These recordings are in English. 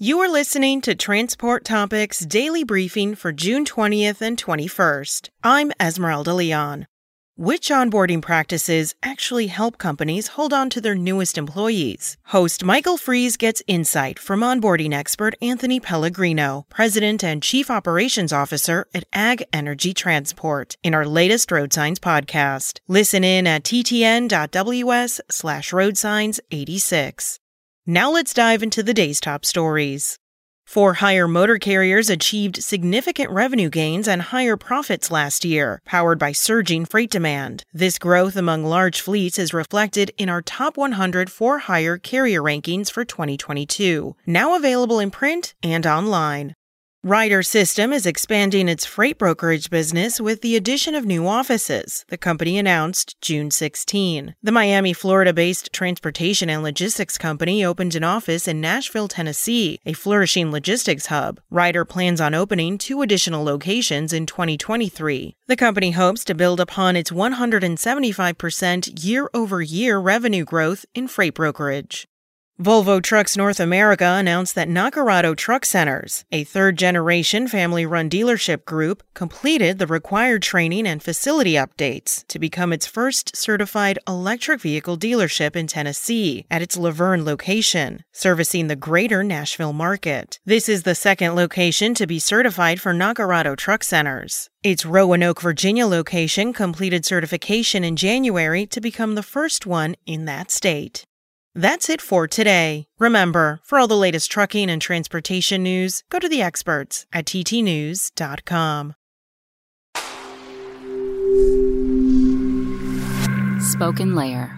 You are listening to Transport Topics Daily Briefing for June 20th and 21st. I'm Esmeralda Leon. Which onboarding practices actually help companies hold on to their newest employees? Host Michael Freeze gets insight from onboarding expert Anthony Pellegrino, President and Chief Operations Officer at Ag Energy Transport, in our latest Road Signs podcast. Listen in at ttn.ws slash roadsigns86. Now let's dive into the day's top stories. For hire motor carriers achieved significant revenue gains and higher profits last year, powered by surging freight demand. This growth among large fleets is reflected in our top 100 for hire carrier rankings for 2022, now available in print and online. Ryder System is expanding its freight brokerage business with the addition of new offices, the company announced June 16. The Miami, Florida based transportation and logistics company opened an office in Nashville, Tennessee, a flourishing logistics hub. Ryder plans on opening two additional locations in 2023. The company hopes to build upon its 175% year over year revenue growth in freight brokerage. Volvo Trucks North America announced that Nacarato Truck Centers, a third generation family run dealership group, completed the required training and facility updates to become its first certified electric vehicle dealership in Tennessee at its La Vergne location, servicing the greater Nashville market. This is the second location to be certified for Nacarato Truck Centers. Its Roanoke, Virginia location completed certification in January to become the first one in that state. That's it for today. Remember, for all the latest trucking and transportation news, go to the experts at ttnews.com. Spoken Layer.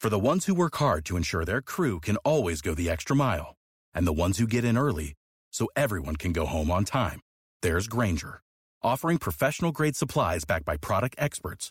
For the ones who work hard to ensure their crew can always go the extra mile, and the ones who get in early so everyone can go home on time, there's Grainger, offering professional grade supplies backed by product experts